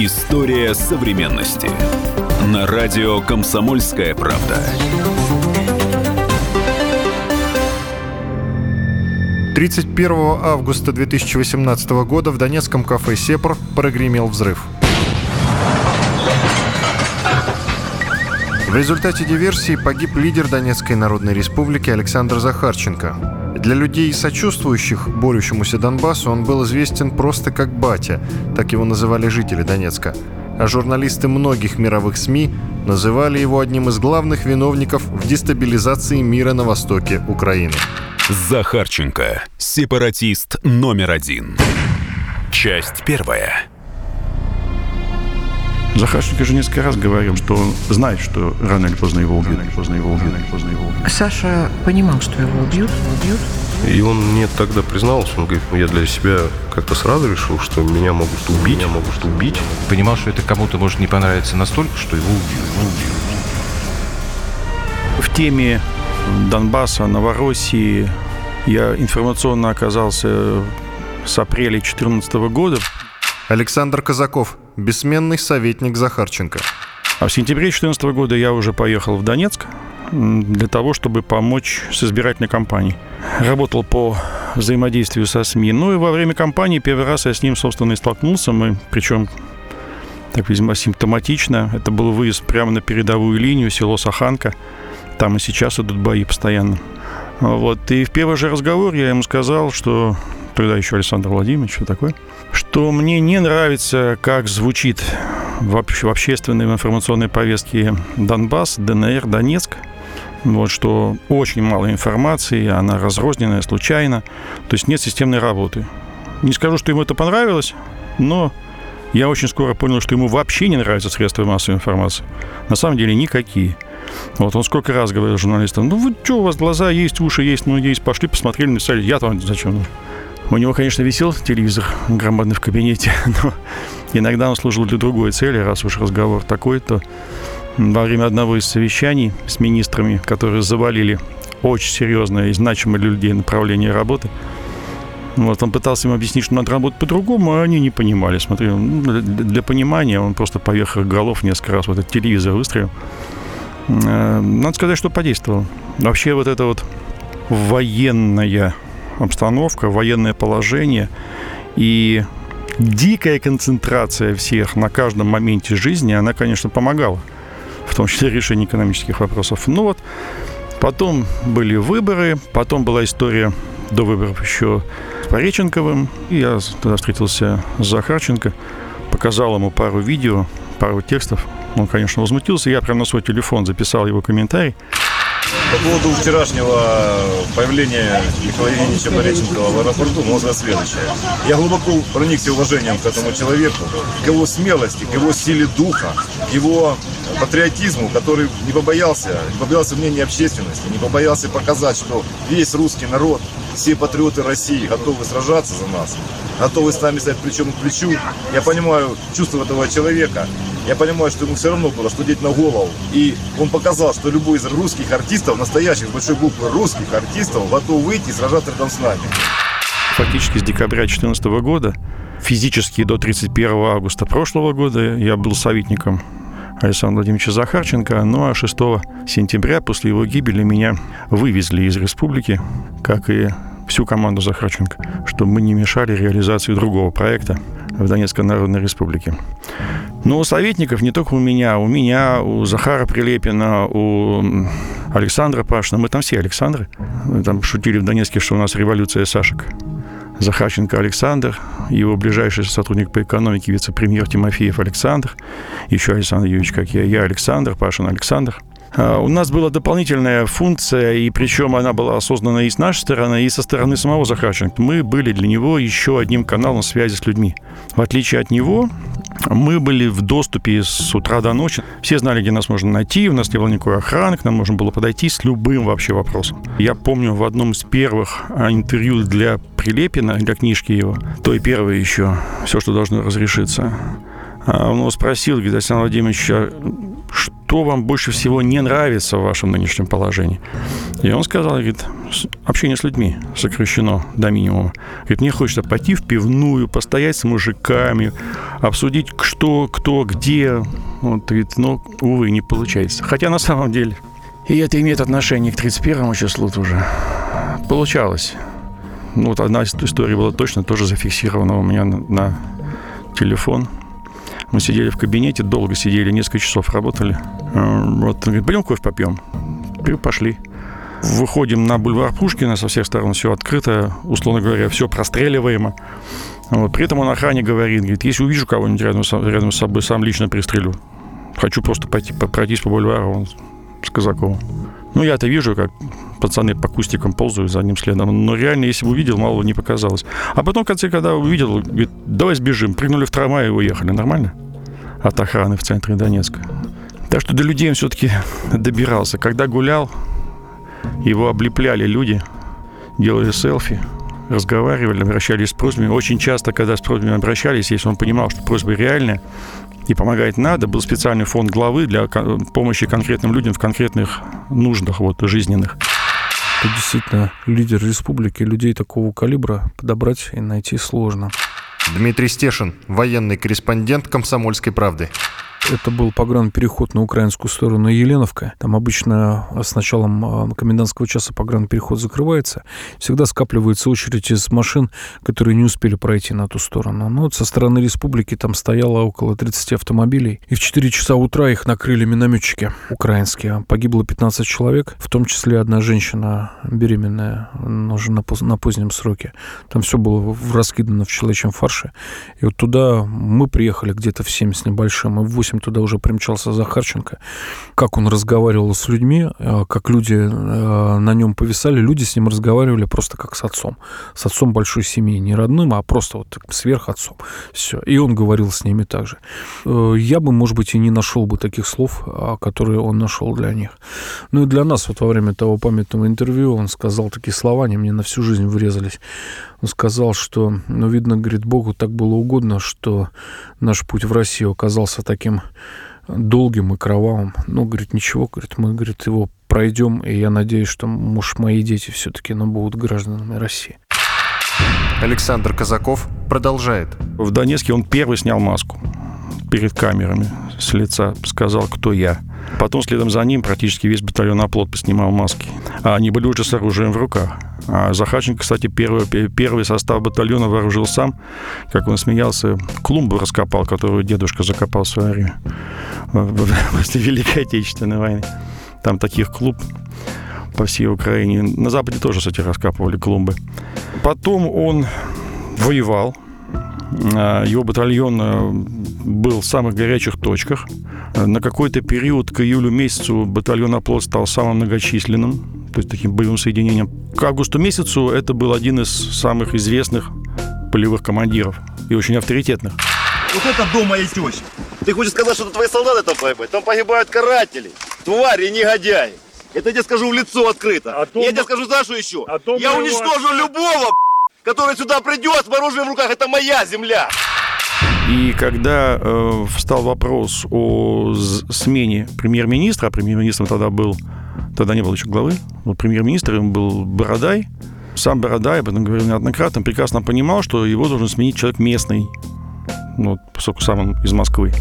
История современности. На радио «Комсомольская правда». 31 августа 2018 года в донецком кафе «Сепар» прогремел взрыв. В результате диверсии погиб лидер Донецкой Народной Республики Александр Захарченко. Для людей, сочувствующих борющемуся Донбассу, он был известен просто как «батя», так его называли жители Донецка. А журналисты многих мировых СМИ называли его одним из главных виновников в дестабилизации мира на востоке Украины. Захарченко. Сепаратист номер один. Часть первая. Захарченко же несколько раз говорил, что он знает, что рано или поздно его убьют. Рано или поздно его убьют. Поздно его убьют. Саша понимал, что его убьют, убьют. И он мне тогда признался, он говорит, «Ну, я для себя как-то сразу решил, что меня могут убить, меня могут убить. Понимал, что это кому-то может не понравиться настолько, что его убьют. В теме Донбасса, Новороссии я информационно оказался с апреля 2014 года. Александр Казаков, бессменный советник Захарченко. А в сентябре 2014 года я уже поехал в Донецк для того, чтобы помочь с избирательной кампанией. Работал по взаимодействию со СМИ. Ну и во время кампании первый раз я с ним, собственно, и столкнулся. Мы, причем, так, видимо, симптоматично. Это был выезд прямо на передовую линию, село Саханка. Там и сейчас идут бои постоянно. Вот. И в первый же разговор я ему сказал, что тогда еще Александр Владимирович, что такое, что мне не нравится, как звучит в, обще- в общественной информационной повестке Донбасс, ДНР, Донецк. Вот, что очень мало информации, она разрозненная, случайно. То есть нет системной работы. Не скажу, что ему это понравилось, но я очень скоро понял, что ему вообще не нравятся средства массовой информации. На самом деле никакие. Вот он сколько раз говорил журналистам, ну вы что, у вас глаза есть, уши есть, ну есть, пошли, посмотрели, написали, я там зачем? У него, конечно, висел телевизор громадный в кабинете, но иногда он служил для другой цели, раз уж разговор такой, то во время одного из совещаний с министрами, которые завалили очень серьезное и значимое для людей направление работы, вот, он пытался им объяснить, что надо работать по-другому, а они не понимали. Смотри, ну, для, понимания он просто поверх их голов несколько раз в этот телевизор выстрелил. Э, Надо сказать, что подействовало. Вообще вот это вот военная обстановка, военное положение и дикая концентрация всех на каждом моменте жизни, она, конечно, помогала, в том числе решению экономических вопросов. Ну вот, потом были выборы, потом была история до выборов еще с Пореченковым. И я тогда встретился с Захарченко, показал ему пару видео, пару текстов. Он, конечно, возмутился. Я прямо на свой телефон записал его комментарий. По поводу вчерашнего появления Михаила Евгеньевича Пореченкова в аэропорту, можно следующее. Я глубоко проникся уважением к этому человеку, к его смелости, к его силе духа, к его патриотизму, который не побоялся, не побоялся мнения общественности, не побоялся показать, что весь русский народ, все патриоты России готовы сражаться за нас, готовы с нами стать плечом к плечу. Я понимаю чувство этого человека, я понимаю, что ему все равно было, что деть на голову. И он показал, что любой из русских артистов, настоящих большой буквы русских артистов, готов выйти и сражаться рядом с нами. Фактически с декабря 2014 года, физически до 31 августа прошлого года, я был советником Александра Владимировича Захарченко. Ну а 6 сентября после его гибели меня вывезли из республики, как и всю команду Захарченко, чтобы мы не мешали реализации другого проекта в Донецкой Народной Республике. Но у советников не только у меня, у меня, у Захара Прилепина, у Александра Пашина, мы там все Александры. Мы там шутили в Донецке, что у нас революция Сашек. Захарченко Александр, его ближайший сотрудник по экономике, вице-премьер Тимофеев Александр, еще Александр Юрьевич, как я, я Александр, Пашин Александр. А, У нас была дополнительная функция, и причем она была осознана и с нашей стороны, и со стороны самого Захарченко. Мы были для него еще одним каналом связи с людьми. В отличие от него, мы были в доступе с утра до ночи. Все знали, где нас можно найти, у нас не было никакой охраны, к нам можно было подойти с любым вообще вопросом. Я помню в одном из первых а, интервью для Прилепина, для книжки его, той первой еще, все, что должно разрешиться, он его спросил, говорит, Александр Владимирович, а что вам больше всего не нравится в вашем нынешнем положении? И он сказал, говорит, «С- общение с людьми сокращено до минимума. Говорит, мне хочется пойти в пивную, постоять с мужиками, обсудить, что, кто, где. Вот, говорит, но, увы, не получается. Хотя на самом деле, и это имеет отношение к 31 числу тоже. Получалось. Ну, вот одна история была точно тоже зафиксирована у меня на телефон. Мы сидели в кабинете, долго сидели, несколько часов работали. Э, вот, он говорит, пойдем кофе попьем. Пошли. Выходим на бульвар Пушкина, со всех сторон все открыто, условно говоря, все простреливаемо. Вот. При этом он охране говорит, говорит, если увижу кого-нибудь рядом, рядом с собой, сам лично пристрелю. Хочу просто пойти, пройтись по бульвару он, с Казаковым. Ну, я это вижу, как пацаны по кустикам ползают за ним следом. Но реально, если бы увидел, мало не показалось. А потом, в конце, когда увидел, говорит, давай сбежим. Прыгнули в трамвай и уехали. Нормально? От охраны в центре Донецка. Так что до людей он все-таки добирался. Когда гулял, его облепляли люди, делали селфи, разговаривали, обращались с просьбами. Очень часто, когда с просьбами обращались, если он понимал, что просьбы реальные и помогать надо, был специальный фонд главы для помощи конкретным людям в конкретных нуждах вот, жизненных. Это действительно лидер республики. Людей такого калибра подобрать и найти сложно. Дмитрий Стешин, военный корреспондент «Комсомольской правды». Это был погранпереход на украинскую сторону Еленовка. Там обычно с началом а, комендантского часа погранпереход закрывается. Всегда скапливается очередь из машин, которые не успели пройти на ту сторону. Но вот со стороны республики там стояло около 30 автомобилей. И в 4 часа утра их накрыли минометчики украинские. Погибло 15 человек, в том числе одна женщина беременная, уже на, на позднем сроке. Там все было раскидано в человечьем фарше. И вот туда мы приехали где-то в 7 с небольшим, и в 8 туда уже примчался Захарченко. Как он разговаривал с людьми, э, как люди э, на нем повисали, люди с ним разговаривали просто как с отцом. С отцом большой семьи, не родным, а просто вот сверх отцом. Все. И он говорил с ними также. Э, я бы, может быть, и не нашел бы таких слов, а, которые он нашел для них. Ну и для нас вот во время того памятного интервью он сказал такие слова, они мне на всю жизнь врезались. Он сказал, что, ну, видно, говорит, Богу так было угодно, что наш путь в Россию оказался таким долгим и кровавым. Ну, говорит, ничего, говорит, мы, говорит, его пройдем, и я надеюсь, что, может, мои дети все-таки ну, будут гражданами России. Александр Казаков продолжает. В Донецке он первый снял маску перед камерами с лица, сказал, кто я. Потом следом за ним практически весь батальон оплот поснимал маски. А они были уже с оружием в руках. А Захарченко, кстати, первый, первый состав батальона вооружил сам. Как он смеялся, клумбу раскопал, которую дедушка закопал в свое время после Великой Отечественной войны. Там таких клуб по всей Украине. На Западе тоже, кстати, раскапывали клумбы. Потом он воевал. А, его батальон э, был в самых горячих точках. На какой-то период к июлю месяцу батальон «Оплот» стал самым многочисленным, то есть таким боевым соединением. К августу месяцу это был один из самых известных полевых командиров и очень авторитетных. Вот это дом моей тещи. Ты хочешь сказать, что твои солдаты там погибают? Там погибают каратели, твари, негодяи. Это я тебе скажу в лицо открыто. А. Я тебе скажу, знаешь, что еще? А я уничтожу любого, который сюда придет с оружием в руках. Это моя земля. И когда э, встал вопрос о смене премьер-министра, а премьер-министром тогда был, тогда не было еще главы, вот премьер-министром был Бородай, сам Бородай, об этом говорил неоднократно, прекрасно понимал, что его должен сменить человек местный, ну, поскольку сам он из Москвы.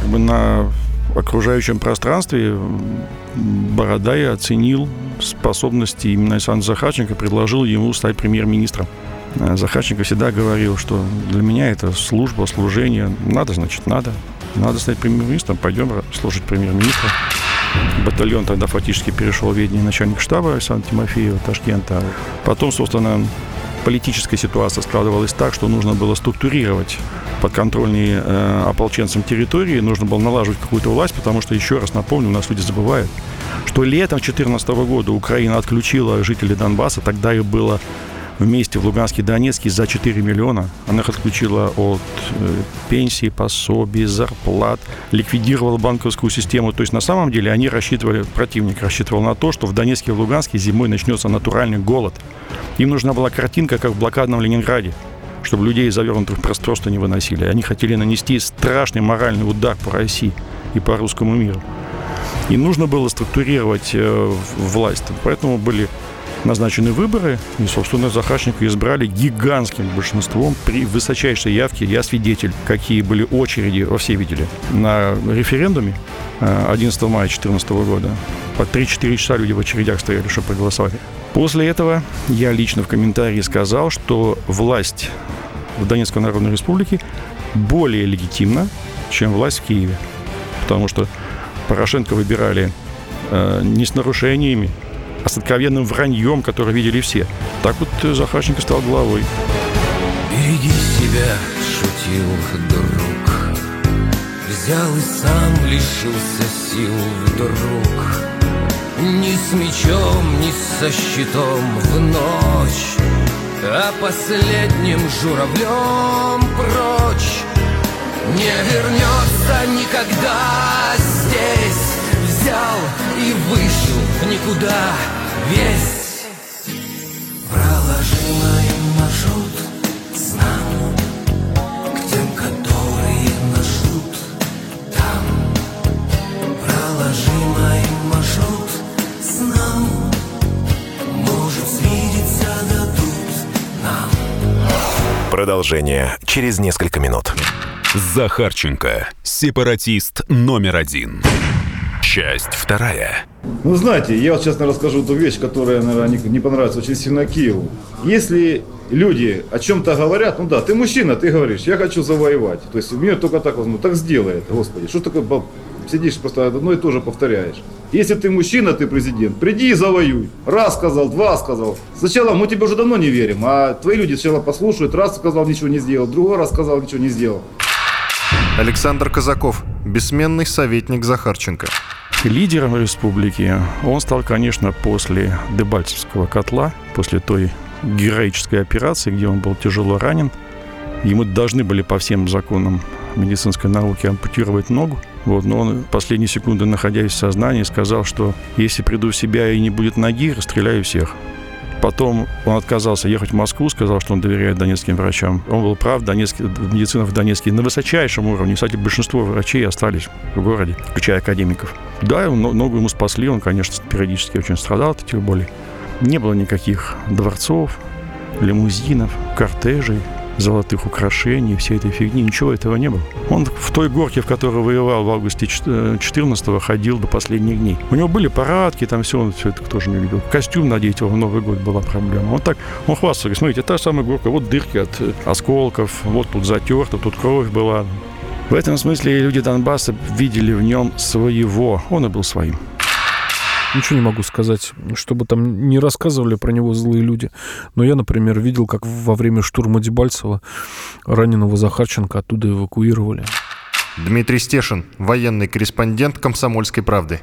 Как бы на окружающем пространстве Бородай оценил способности именно Александра Захарченко, предложил ему стать премьер-министром. Захарченко всегда говорил, что для меня это служба, служение. Надо, значит, надо. Надо стать премьер-министром, пойдем служить премьер-министром. Батальон тогда фактически перешел в ведение начальника штаба Александра Тимофеева, Ташкента. Потом, собственно, политическая ситуация складывалась так, что нужно было структурировать подконтрольные э, ополченцам территории, нужно было налаживать какую-то власть, потому что, еще раз напомню, у нас люди забывают, что летом 2014 года Украина отключила жителей Донбасса, тогда их было вместе в Луганске и Донецке за 4 миллиона. Она их отключила от э, пенсии, пособий, зарплат, ликвидировала банковскую систему. То есть на самом деле они рассчитывали, противник рассчитывал на то, что в Донецке и в Луганске зимой начнется натуральный голод. Им нужна была картинка, как в блокадном Ленинграде чтобы людей завернутых просто не выносили. Они хотели нанести страшный моральный удар по России и по русскому миру. И нужно было структурировать э, власть. Поэтому были назначены выборы, и, собственно, Захарченко избрали гигантским большинством при высочайшей явке. Я свидетель, какие были очереди, все видели, на референдуме 11 мая 2014 года. По 3-4 часа люди в очередях стояли, чтобы проголосовать. После этого я лично в комментарии сказал, что власть в Донецкой Народной Республике более легитимна, чем власть в Киеве. Потому что Порошенко выбирали э, не с нарушениями, а с откровенным враньем, которое видели все. Так вот э, Захарченко стал главой. Береги себя, шутил друг. Взял и сам лишился сил вдруг. Ни с мечом, ни со щитом в ночь, А последним журавлем прочь Не вернется никогда здесь Взял и вышел в никуда весь Проложи маршрут с нам К тем, которые нас ждут там Проложи маршрут с нам Может, свидеться дадут нам Продолжение через несколько минут. Захарченко. Сепаратист номер один. Часть вторая. Ну, знаете, я вот честно расскажу ту вещь, которая, наверное, не, не понравится очень сильно Киеву. Если люди о чем-то говорят, ну да, ты мужчина, ты говоришь, я хочу завоевать. То есть мне только так возьму, так сделай это, господи. Что такое, сидишь просто одно и то же повторяешь. Если ты мужчина, ты президент, приди и завоюй. Раз сказал, два сказал. Сначала мы тебе уже давно не верим, а твои люди сначала послушают. Раз сказал, ничего не сделал, другой раз сказал, ничего не сделал. Александр Казаков, бессменный советник Захарченко. Лидером республики он стал, конечно, после Дебальцевского котла, после той героической операции, где он был тяжело ранен. Ему должны были по всем законам медицинской науки ампутировать ногу. Вот, но он последние секунды, находясь в сознании, сказал, что если приду в себя и не будет ноги, расстреляю всех. Потом он отказался ехать в Москву, сказал, что он доверяет донецким врачам. Он был прав, Донецкий, медицина в Донецке на высочайшем уровне. Кстати, большинство врачей остались в городе, включая академиков. Да, ногу ему спасли, он, конечно, периодически очень страдал от этих болей. Не было никаких дворцов, лимузинов, кортежей, золотых украшений, всей этой фигни. Ничего этого не было. Он в той горке, в которой воевал в августе 14-го, ходил до последних дней. У него были парадки, там все, он все это тоже не любил. Костюм надеть его в Новый год была проблема. Он так, он хвастался, смотрите, та самая горка, вот дырки от э, осколков, вот тут затерто, тут кровь была. В этом смысле люди Донбасса видели в нем своего. Он и был своим. Ничего не могу сказать, чтобы там не рассказывали про него злые люди. Но я, например, видел, как во время штурма Дебальцева раненого Захарченко оттуда эвакуировали. Дмитрий Стешин, военный корреспондент «Комсомольской правды».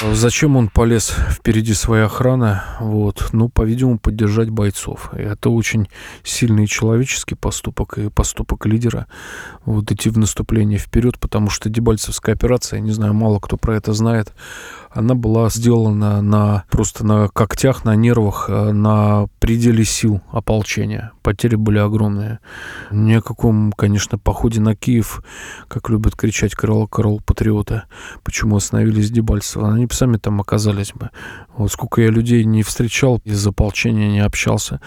Зачем он полез впереди своей охраны? Вот. Ну, по-видимому, поддержать бойцов. И это очень сильный человеческий поступок и поступок лидера. Вот идти в наступление вперед, потому что Дебальцевская операция, не знаю, мало кто про это знает, она была сделана на просто на когтях, на нервах, э, на пределе сил ополчения. Потери были огромные. Ни о каком, конечно, походе на Киев, как любят кричать Карл Карл патриоты, почему остановились Дебальцево, они сами там оказались бы. Вот сколько я людей не встречал, из ополчения не общался.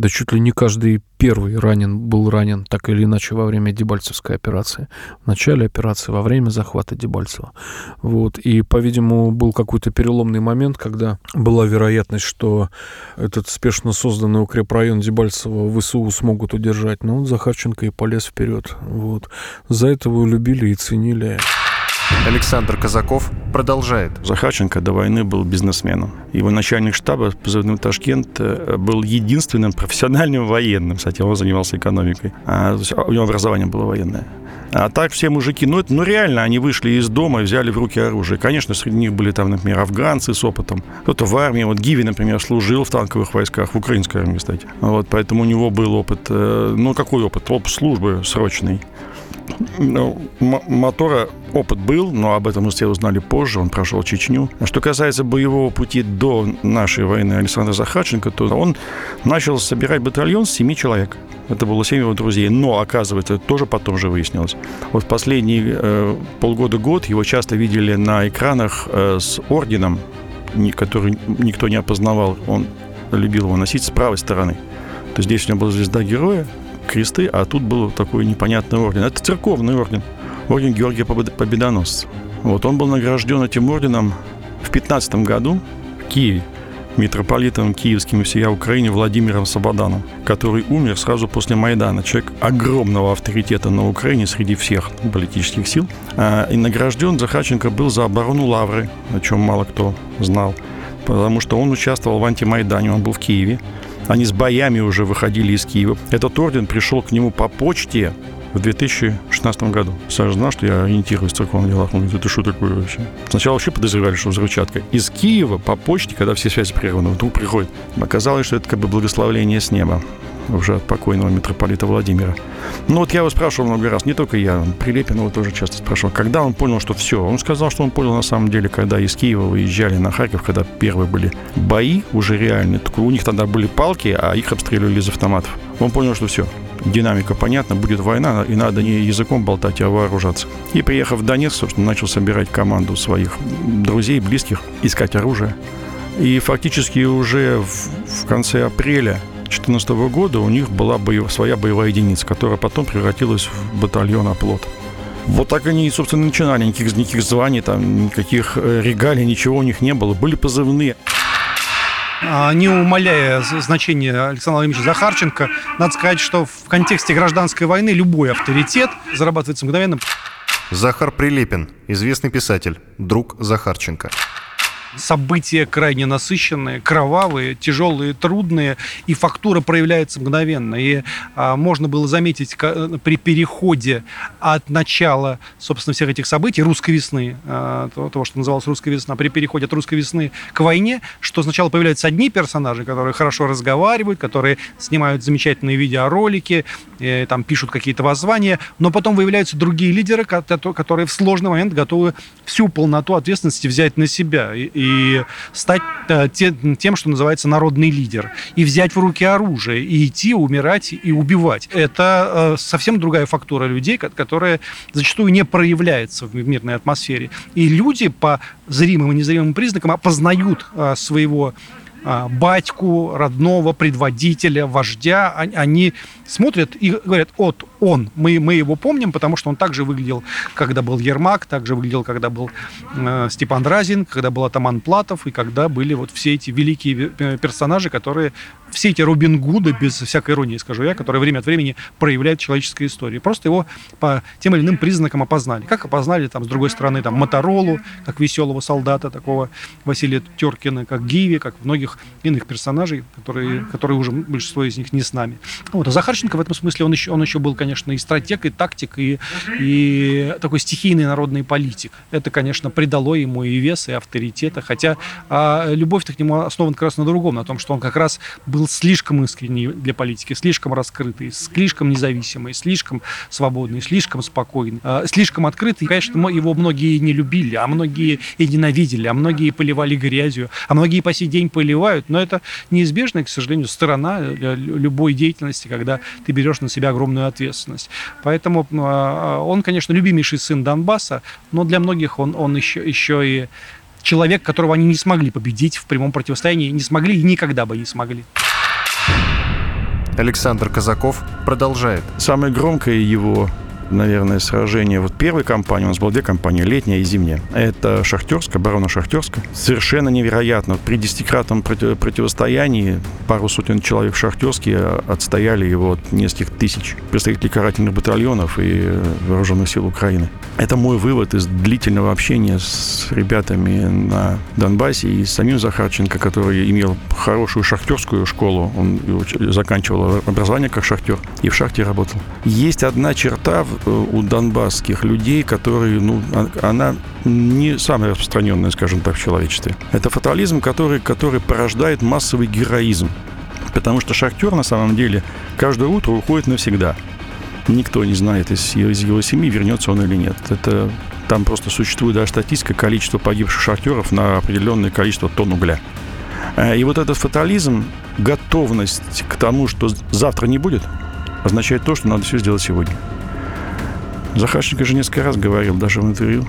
Да чуть ли не каждый первый ранен был ранен так или иначе во время Дебальцевской операции. В начале операции, во время захвата Дебальцева. Вот. И, по-видимому, был какой-то переломный момент, когда была вероятность, что этот спешно созданный укрепрайон Дебальцева ВСУ смогут удержать. Но вот Захарченко и полез вперед. Вот. За это его любили и ценили. Александр Казаков продолжает. Захарченко до войны был бизнесменом. Его начальник штаба, позывной Ташкент, э, был единственным профессиональным военным. Кстати, он занимался экономикой. А, у него образование было военное. А так все мужики, ну, это, ну реально, они вышли из дома и взяли в руки оружие. Конечно, среди них были там, например, афганцы с опытом. Кто-то в армии, вот Гиви, например, служил в танковых войсках, в украинской армии, кстати. Вот, поэтому у него был опыт, э, ну, какой опыт? Опыт службы срочный. Ну, мотора опыт был, но об этом мы все узнали позже, он прошел Чечню. А что касается боевого пути до нашей войны Александра Захарченко, то он начал собирать батальон с семи человек. Это было семь его друзей. Но, оказывается, тоже потом же выяснилось. Вот последние э, полгода-год его часто видели на экранах э, с орденом, который никто не опознавал. Он любил его носить с правой стороны. То здесь у него была звезда героя, кресты, а тут был такой непонятный орден. Это церковный орден, орден Георгия Победоносца. Вот он был награжден этим орденом в 15 году в Киеве митрополитом киевским и всея Украине Владимиром Сабаданом, который умер сразу после Майдана. Человек огромного авторитета на Украине среди всех политических сил. А, и награжден Захарченко был за оборону Лавры, о чем мало кто знал, потому что он участвовал в антимайдане, он был в Киеве. Они с боями уже выходили из Киева. Этот орден пришел к нему по почте в 2016 году. Саша знал, что я ориентируюсь в церковных делах. Он говорит, это что такое вообще? Сначала вообще подозревали, что взрывчатка. Из Киева по почте, когда все связи прерваны, вдруг приходит. Оказалось, что это как бы благословление с неба уже от покойного митрополита Владимира. Ну вот я его спрашивал много раз, не только я, Прилепин его тоже часто спрашивал, когда он понял, что все. Он сказал, что он понял на самом деле, когда из Киева выезжали на Харьков, когда первые были бои уже реальные. У них тогда были палки, а их обстреливали из автоматов. Он понял, что все, динамика понятна, будет война, и надо не языком болтать, а вооружаться. И приехав в Донецк, собственно, начал собирать команду своих друзей, близких, искать оружие. И фактически уже в, в конце апреля 2014 года у них была боев, своя боевая единица, которая потом превратилась в батальон «Оплот». Вот так они, собственно, начинали. Никаких, никаких званий, там, никаких э, регалий, ничего у них не было. Были позывные. А, не умаляя значение Александра Владимировича Захарченко, надо сказать, что в контексте гражданской войны любой авторитет зарабатывается мгновенно. Захар Прилепин, известный писатель, друг Захарченко события крайне насыщенные, кровавые, тяжелые, трудные, и фактура проявляется мгновенно. И а, можно было заметить к, при переходе от начала, собственно, всех этих событий, русской весны, а, того, что называлось русская весна, при переходе от русской весны к войне, что сначала появляются одни персонажи, которые хорошо разговаривают, которые снимают замечательные видеоролики, и, там пишут какие-то воззвания, но потом выявляются другие лидеры, которые в сложный момент готовы всю полноту ответственности взять на себя. И стать э, тем, что называется народный лидер, и взять в руки оружие, и идти, умирать и убивать. Это э, совсем другая фактура людей, которая зачастую не проявляется в мирной атмосфере. И люди по зримым и незримым признакам опознают э, своего батьку, родного, предводителя, вождя, они смотрят и говорят, вот он, мы, мы его помним, потому что он также выглядел, когда был Ермак, также выглядел, когда был э, Степан Разин, когда был Атаман Платов, и когда были вот все эти великие персонажи, которые, все эти Робин Гуды, без всякой иронии скажу я, которые время от времени проявляют человеческая история. Просто его по тем или иным признакам опознали. Как опознали, там, с другой стороны, там, Моторолу, как веселого солдата, такого Василия Теркина, как Гиви, как многих иных персонажей, которые, которые уже большинство из них не с нами. Вот, а Захар Захарченко в этом смысле он еще, он еще был, конечно, и стратег, и тактик, и, и такой стихийный народный политик. Это, конечно, придало ему и вес, и авторитета, хотя а, любовь-то к нему основана как раз на другом, на том, что он как раз был слишком искренний для политики, слишком раскрытый, слишком независимый, слишком свободный, слишком спокойный, а, слишком открытый. конечно, его многие не любили, а многие и ненавидели, а многие поливали грязью, а многие по сей день поливают, но это неизбежная, к сожалению, сторона э, любой деятельности, когда ты берешь на себя огромную ответственность. Поэтому а, а, он, конечно, любимейший сын Донбасса, но для многих он, он еще, еще и человек, которого они не смогли победить в прямом противостоянии, не смогли и никогда бы не смогли. Александр Казаков продолжает. Самое громкое его наверное, сражение. Вот первой кампании, у нас было две кампании, летняя и зимняя. Это Шахтерск, оборона Шахтерска. Совершенно невероятно. При десятикратном против, противостоянии пару сотен человек в Шахтерске отстояли его от нескольких тысяч представителей карательных батальонов и вооруженных сил Украины. Это мой вывод из длительного общения с ребятами на Донбассе и с самим Захарченко, который имел хорошую шахтерскую школу. Он заканчивал образование как шахтер и в шахте работал. Есть одна черта Э, у донбасских людей, которые, ну, а, она не самая распространенная, скажем так, в человечестве. Это фатализм, который, который порождает массовый героизм. Потому что шахтер на самом деле каждое утро уходит навсегда. Никто не знает из, из его семьи, вернется он или нет. Это там просто существует даже статистика количества погибших шахтеров на определенное количество тонн угля. Э, и вот этот фатализм, готовность к тому, что завтра не будет, означает то, что надо все сделать сегодня. Захарченко же несколько раз говорил, даже в интервью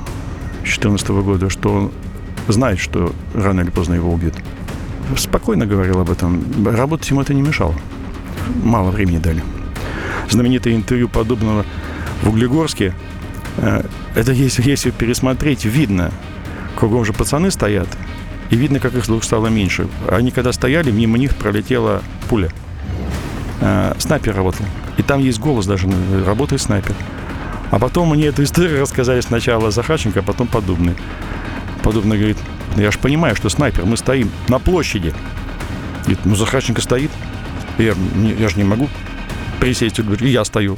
2014 года, что он знает, что рано или поздно его убьют. спокойно говорил об этом. Работать ему это не мешало. Мало времени дали. Знаменитое интервью подобного в Углегорске. э, Это если, если пересмотреть, видно. Кругом же пацаны стоят. И видно, как их вдруг стало меньше. Они когда стояли, мимо них пролетела пуля. Э, Снайпер работал. И там есть голос даже, э, работает снайпер. А потом мне эту историю рассказали сначала Захарченко, а потом Подобный. Подобный говорит, «Ну, я же понимаю, что снайпер, мы стоим на площади. Говорит, ну Захарченко стоит. Я, я же не могу присесть, и я стою.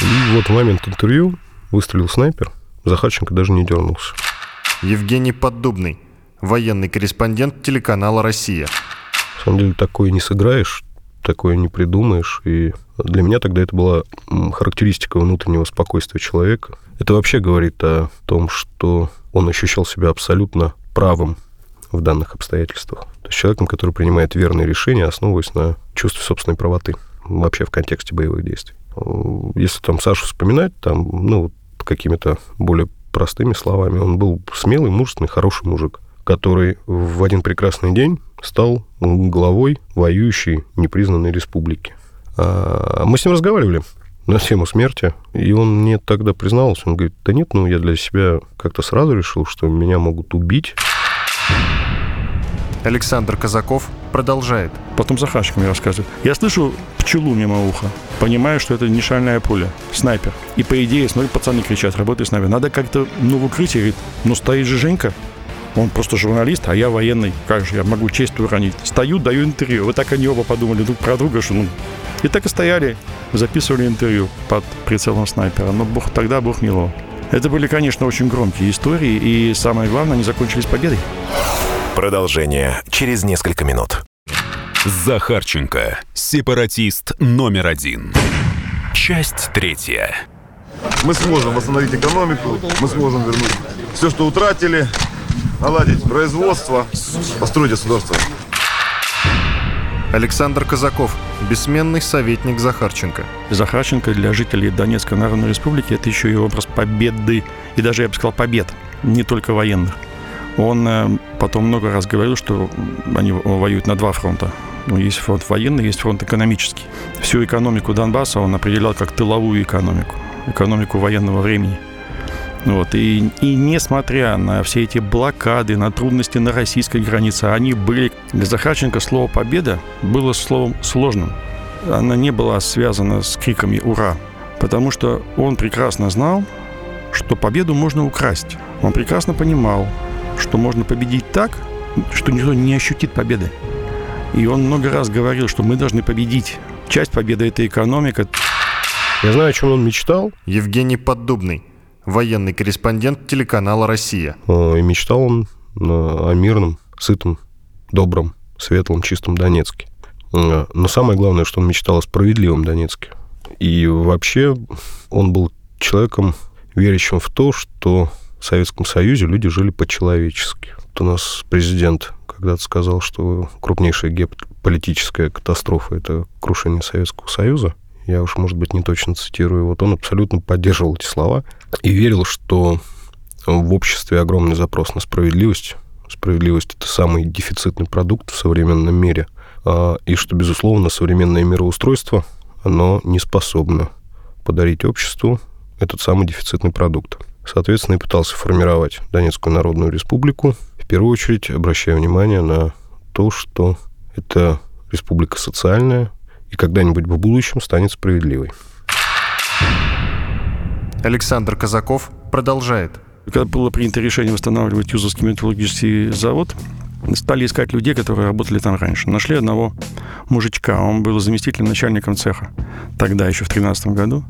И вот в момент интервью выстрелил снайпер, Захарченко даже не дернулся. Евгений Поддубный, военный корреспондент телеканала «Россия». На самом деле такое не сыграешь, такое не придумаешь. И для меня тогда это была характеристика внутреннего спокойствия человека. Это вообще говорит о том, что он ощущал себя абсолютно правым в данных обстоятельствах. То есть человеком, который принимает верные решения, основываясь на чувстве собственной правоты. Вообще в контексте боевых действий. Э, Если там Сашу вспоминать, там, ну, какими-то более простыми словами, он был смелый, мужественный, хороший мужик, который в один прекрасный день стал главой воюющей непризнанной республики. А Мы с ним разговаривали на тему смерти, и он мне тогда признался, он говорит, да нет, ну я для себя как-то сразу решил, что меня могут убить. Александр Казаков продолжает. Потом Захарченко мне рассказывает. Я слышу пчелу мимо уха. Понимаю, что это не шальная пуля. Снайпер. И по идее, смотри, пацаны кричат, работает снайпер. Надо как-то, ну, в укрытии. Говорит, ну, стоит же Женька. Он просто журналист, а я военный. Как же я могу честь уронить? Стою, даю интервью. Вот так они оба подумали друг про друга, что ну... И так и стояли, записывали интервью под прицелом снайпера. Но бог, тогда бог мило. Это были, конечно, очень громкие истории, и самое главное, они закончились победой. Продолжение через несколько минут. Захарченко. Сепаратист номер один. Часть третья. Мы сможем восстановить экономику, мы сможем вернуть все, что утратили, наладить производство, построить государство. Александр Казаков, бессменный советник Захарченко. Захарченко для жителей Донецкой Народной Республики это еще и образ победы, и даже, я бы сказал, побед, не только военных. Он э, потом много раз говорил, что они воюют на два фронта. Ну, есть фронт военный, есть фронт экономический. Всю экономику Донбасса он определял как тыловую экономику, экономику военного времени. Вот. И, и несмотря на все эти блокады, на трудности на российской границе, они были... Для Захарченко слово «победа» было словом сложным. Она не была связана с криками «Ура!», потому что он прекрасно знал, что победу можно украсть. Он прекрасно понимал, что можно победить так, что никто не ощутит победы. И он много раз говорил, что мы должны победить. Часть победы – это экономика. Я знаю, о чем он мечтал. Евгений Поддубный, военный корреспондент телеканала «Россия». Э, И мечтал он о мирном, сытом, добром, светлом, чистом Донецке. Э, Но самое главное, что он мечтал о справедливом Донецке. И вообще он был человеком, верящим в то, что в Советском Союзе люди жили по-человечески. Вот у нас президент когда-то сказал, что крупнейшая геополитическая катастрофа – это крушение Советского Союза. Я уж, может быть, не точно цитирую. Вот он абсолютно поддерживал эти слова и верил, что в обществе огромный запрос на справедливость. Справедливость – это самый дефицитный продукт в современном мире. А, И что, безусловно, современное мироустройство, оно не способно подарить обществу этот самый дефицитный продукт. Соответственно, и пытался формировать Донецкую Народную Республику, в первую очередь обращая внимание на то, что это республика социальная и когда-нибудь в будущем станет справедливой. Александр Казаков продолжает. Когда было принято решение восстанавливать Юзовский металлургический завод, стали искать людей, которые работали там раньше. Нашли одного мужичка, он был заместителем начальником цеха, тогда еще в 2013 году.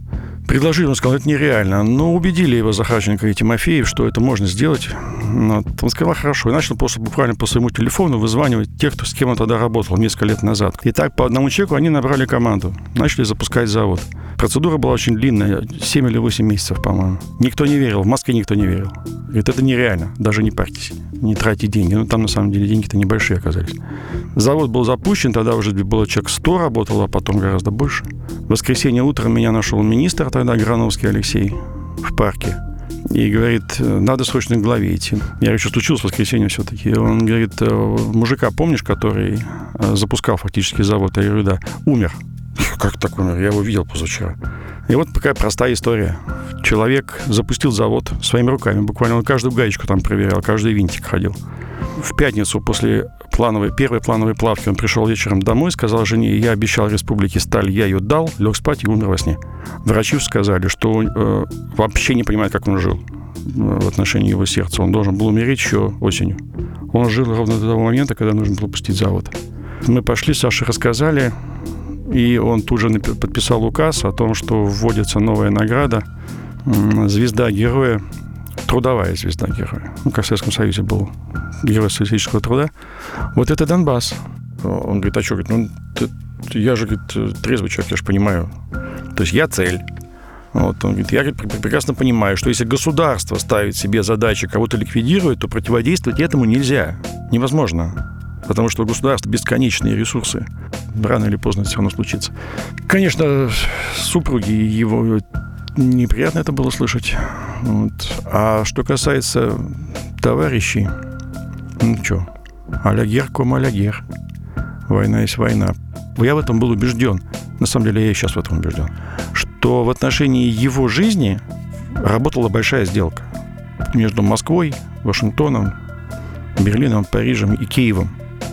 Предложили, он сказал, это нереально. Но убедили его Захарченко и Тимофеев, что это можно сделать. Вот. Он сказал, хорошо. И начал просто буквально по своему телефону вызванивать тех, кто, с кем он тогда работал несколько лет назад. И так по одному человеку они набрали команду. Начали запускать завод. Процедура была очень длинная, 7 или 8 месяцев, по-моему. Никто не верил, в Москве никто не верил. Говорит, это нереально, даже не парьтесь, не тратьте деньги. Ну, там, на самом деле, деньги-то небольшие оказались. Завод был запущен, тогда уже было человек 100 работало, а потом гораздо больше. В воскресенье утром меня нашел министр тогда, Грановский Алексей, в парке. и говорит, надо срочно к главе идти. Я говорю, что в воскресенье все-таки? Он говорит, «Э, мужика, помнишь, который э, запускал фактически завод? Я говорю, да. Умер. Как так умер? Я его видел позавчера. И вот такая простая история. Человек запустил завод своими руками. Буквально он каждую гаечку там проверял, каждый винтик ходил. В пятницу после плановой, первой плановой плавки он пришел вечером домой, сказал жене, я обещал республике сталь, я ее дал, лег спать и умер во сне. Врачи сказали, что он э, вообще не понимает, как он жил э, в отношении его сердца. Он должен был умереть еще осенью. Он жил ровно до того момента, когда нужно было пустить завод. Мы пошли, Саше рассказали, и он тут же подписал указ о том, что вводится новая награда «Звезда героя», трудовая звезда героя. Ну, как в Советском Союзе был герой социалистического труда. Вот это Донбасс. Он говорит, а что? Говорит, ну, ты, я же, говорит, трезвый человек, я же понимаю. То есть я цель. Вот, он говорит, я говорит, прекрасно понимаю, что если государство ставит себе задачи кого-то ликвидировать, то противодействовать этому нельзя. Невозможно. Потому что у государства бесконечные ресурсы. Рано или поздно это все равно случится. Конечно, супруги его неприятно это было слышать. Вот. А что касается товарищей, ну что, алягер ком алягер. Война есть война. Я в этом был убежден. На самом деле я и сейчас в этом убежден. Что в отношении его жизни работала большая сделка между Москвой, Вашингтоном, Берлином, Парижем и Киевом.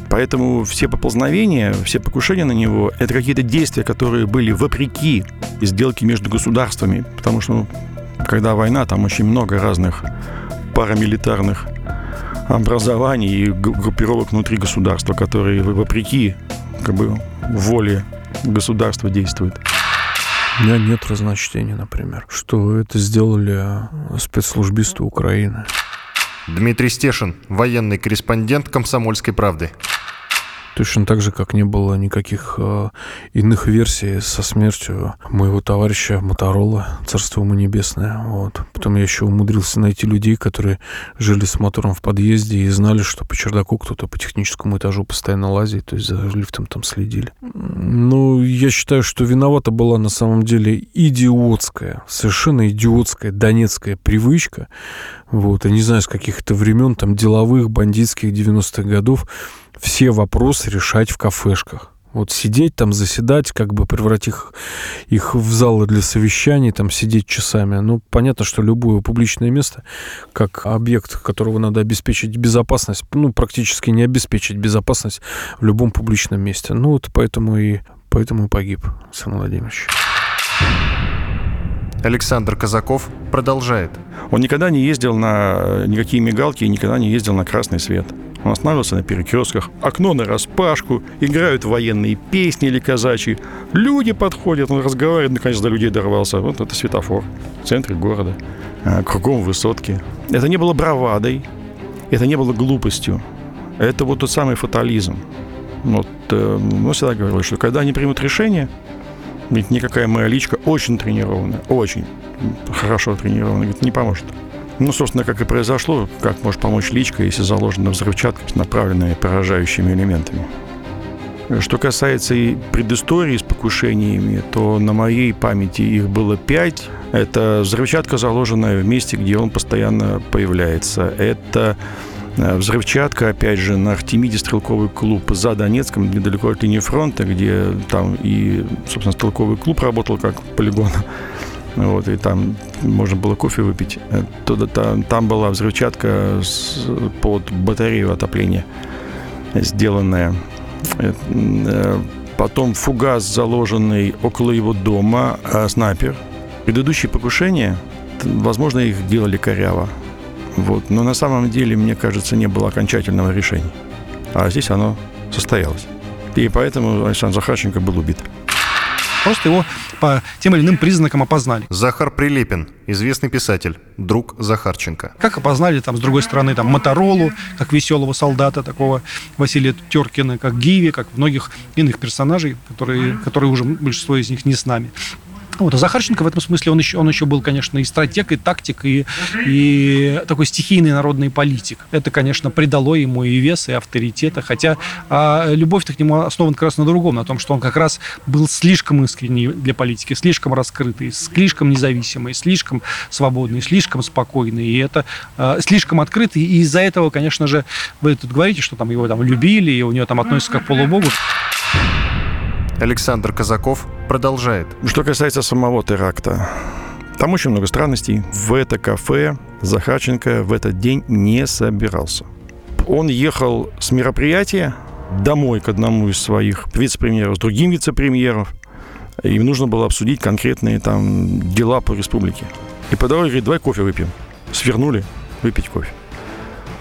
Поэтому все поползновения, все покушения на него – это какие-то действия, которые были вопреки сделке между государствами. Потому что, ну, когда война, там очень много разных парамилитарных образований и группировок внутри государства, которые вопреки как бы, воле государства действуют. У меня нет разночтения, например, что это сделали спецслужбисты Украины. Дмитрий Стешин, военный корреспондент «Комсомольской правды». Точно так же, как не было никаких э, иных версий со смертью моего товарища Моторола, царство ему небесное. Вот. Потом я еще умудрился найти людей, которые жили с мотором в подъезде и знали, что по чердаку кто-то по техническому этажу постоянно лазит, то есть за лифтом там следили. Ну, я считаю, что виновата была на самом деле идиотская, совершенно идиотская донецкая привычка. Вот, я не знаю, с каких-то времен, там, деловых, бандитских 90-х годов, все вопросы решать в кафешках. Вот сидеть там, заседать, как бы превратить их, их в залы для совещаний, там сидеть часами. Ну, понятно, что любое публичное место, как объект, которого надо обеспечить безопасность, ну, практически не обеспечить безопасность в любом публичном месте. Ну, вот поэтому и, поэтому и погиб Сан Владимирович. Александр Казаков продолжает. Он никогда не ездил на никакие мигалки и никогда не ездил на красный свет. Он останавливался на перекрестках, окно на распашку, играют военные песни или казачьи. Люди подходят, он разговаривает, наконец до людей дорвался. Вот это светофор в центре города, а, кругом высотки. Это не было бравадой, это не было глупостью. Это вот тот самый фатализм. Вот, э, мы всегда говорили, что когда они примут решение, ведь никакая моя личка очень тренированная, очень хорошо тренированная, говорит, не поможет. Ну, собственно, как и произошло, как может помочь личка, если заложена взрывчатка, направленная поражающими элементами. Что касается и предыстории с покушениями, то на моей памяти их было пять. Это взрывчатка, заложенная в месте, где он постоянно появляется. Это э, взрывчатка, опять же, на Артемиде стрелковый клуб за Донецком, недалеко от линии фронта, где там и, собственно, стрелковый клуб работал как полигон вот, и там можно было кофе выпить. Э, туда, там, была взрывчатка под батарею отопления сделанная. Э, э, потом фугас, заложенный около его дома, снайпер. Предыдущие покушения, возможно, их делали коряво. Вот. Но на самом деле, мне кажется, не было окончательного решения. А здесь оно состоялось. И поэтому Александр Захарченко был убит. Просто его по тем или иным признакам опознали. Захар Прилепин, известный писатель, друг Захарченко. Как опознали, там, с другой стороны, там, Моторолу, как веселого солдата, такого Василия Теркина, как Гиви, как многих иных персонажей, которые, которые уже большинство из них не с нами. Вот, а Захарченко в этом смысле, он еще, он еще был, конечно, и стратег, и тактик, и, и такой стихийный народный политик. Это, конечно, придало ему и вес, и авторитета, хотя а, любовь-то к нему основана как раз на другом, на том, что он как раз был слишком искренний для политики, слишком раскрытый, слишком независимый, слишком свободный, слишком спокойный, и это а, слишком открытый, и из-за этого, конечно же, вы тут говорите, что там его там любили, и у него там относятся как к полубогу. Александр Казаков продолжает. Что касается самого теракта, там очень много странностей. В это кафе Захарченко в этот день не собирался. Он ехал с мероприятия домой к одному из своих вице-премьеров, с другим вице-премьером. Им нужно было обсудить конкретные там дела по республике. И по дороге говорит, давай кофе выпьем. Свернули выпить кофе.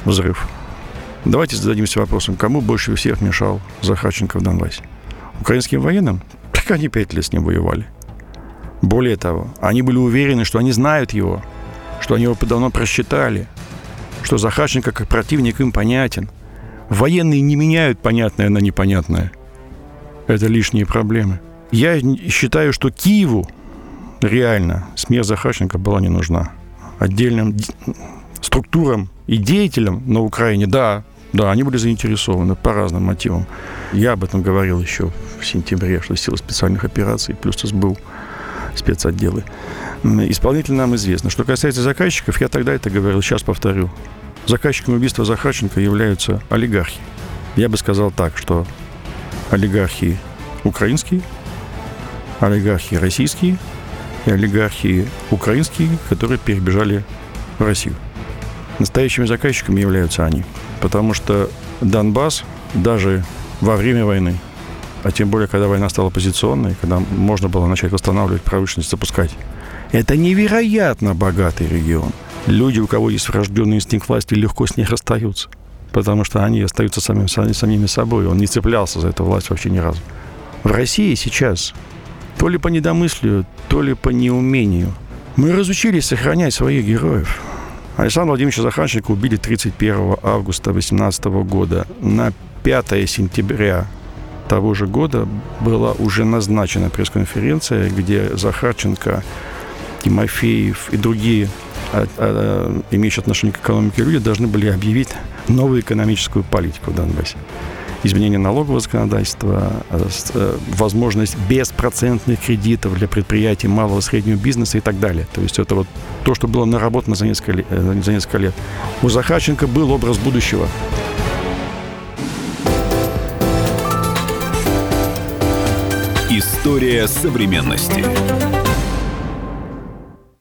Взрыв. Давайте зададимся вопросом, кому больше всех мешал Захарченко в Донбассе? Украинским военным? Так они пять лет с ним воевали. Более того, они были уверены, что они знают его, что они его давно просчитали, что Захарченко как противник им понятен. Военные не меняют понятное на непонятное. Это лишние проблемы. Я считаю, что Киеву реально смерть Захарченко была не нужна. Отдельным структурам и деятелям на Украине, да, да, они были заинтересованы по разным мотивам. Я об этом говорил еще в сентябре, что силы специальных операций плюс СБУ, спецотделы. Исполнитель нам известно. Что касается заказчиков, я тогда это говорил, сейчас повторю. Заказчиками убийства Захарченко являются олигархи. Я бы сказал так, что олигархи украинские, олигархи российские и олигархи украинские, которые перебежали в Россию. Настоящими заказчиками являются они – потому что Донбасс даже во время войны, а тем более, когда война стала позиционной, когда можно было начать восстанавливать промышленность, запускать, это невероятно богатый регион. Люди, у кого есть врожденный инстинкт власти, легко с них расстаются, потому что они остаются самим, самими собой. Он не цеплялся за эту власть вообще ни разу. В России сейчас то ли по недомыслию, то ли по неумению мы разучились сохранять своих героев. Александра Владимировича Захарченко убили 31 августа 2018 года. На 5 сентября того же года была уже назначена пресс-конференция, где Захарченко, Тимофеев и другие а, а, имеющие отношение к экономике люди должны были объявить новую экономическую политику в Донбассе изменение налогового законодательства, э, э, возможность беспроцентных кредитов для предприятий малого и среднего бизнеса и так далее. То есть это вот то, что было наработано за несколько, э, за несколько лет. У Захарченко был образ будущего. История современности.